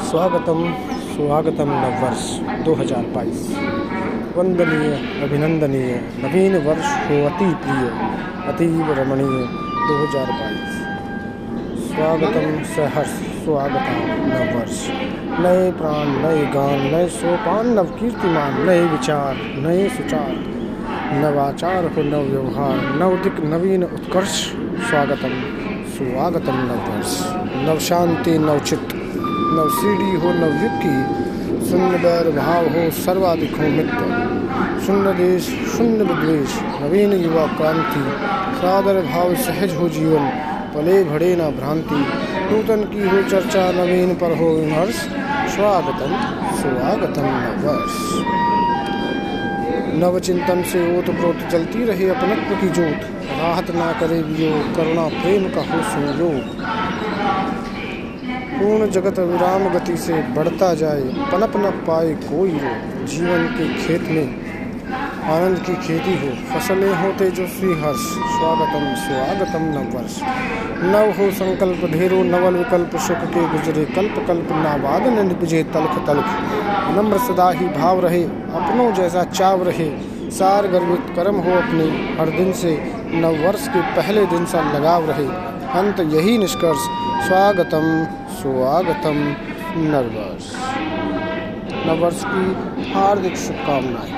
स्वागतम स्वागतम नववर्ष 2022 वंदनीय, अभिनंदनीय, नवीन वर्ष हो अति प्रिय अतीव रमणीय 2022 स्वागतम सहर्ष, स्वागतम नववर्ष। नए प्राण, नए गान, नए सोपान, नव कीर्तिमान, नए विचार, नए सुचार। नवाचार हो, नव व्यवहार, नव दिक, नवीन उत्कर्ष। स्वागतम स्वागतम नववर्ष। नव शांति नव सीढ़ी हो नव युग शून्य बैर भाव हो, सर्वाधिक हो मित्र। शून्य देश शून्य विद्वेश नवीन युवा क्रांति, सादर भाव सहज हो जीवन, पले भड़े न भ्रांति। नूतन की हो चर्चा, नवीन पर हो विमर्श, स्वागतम स्वागतम नववर्ष। नव चिंतन से ओत प्रोत चलती रहे अपनत्व की जोत, राहत ना करे वियोग, करुणा प्रेम का हो संयोग। पूर्ण जगत विराम गति से बढ़ता जाए, पनप न पाए कोई रोग जीवन के खेत में आनंद की खेती हो। फ़सलें हो तेजस्वी हर्ष। स्वागतम स्वागतम नव वर्ष नव हो संकल्प ढेरो, नवल विकल्प सुख के गुजरे। कल्प कल्प नावाद निपजे तलख तलख। नम्र सदा ही भाव रहे, अपनों जैसा चाव रहे। सार गर्वित कर्म हो अपने, हर दिन से नव वर्ष के पहले दिन सा लगाव रहे। अंत यही निष्कर्ष, स्वागतम। स्वागतम नववर्ष नववर्ष की हार्दिक शुभकामनाएँ।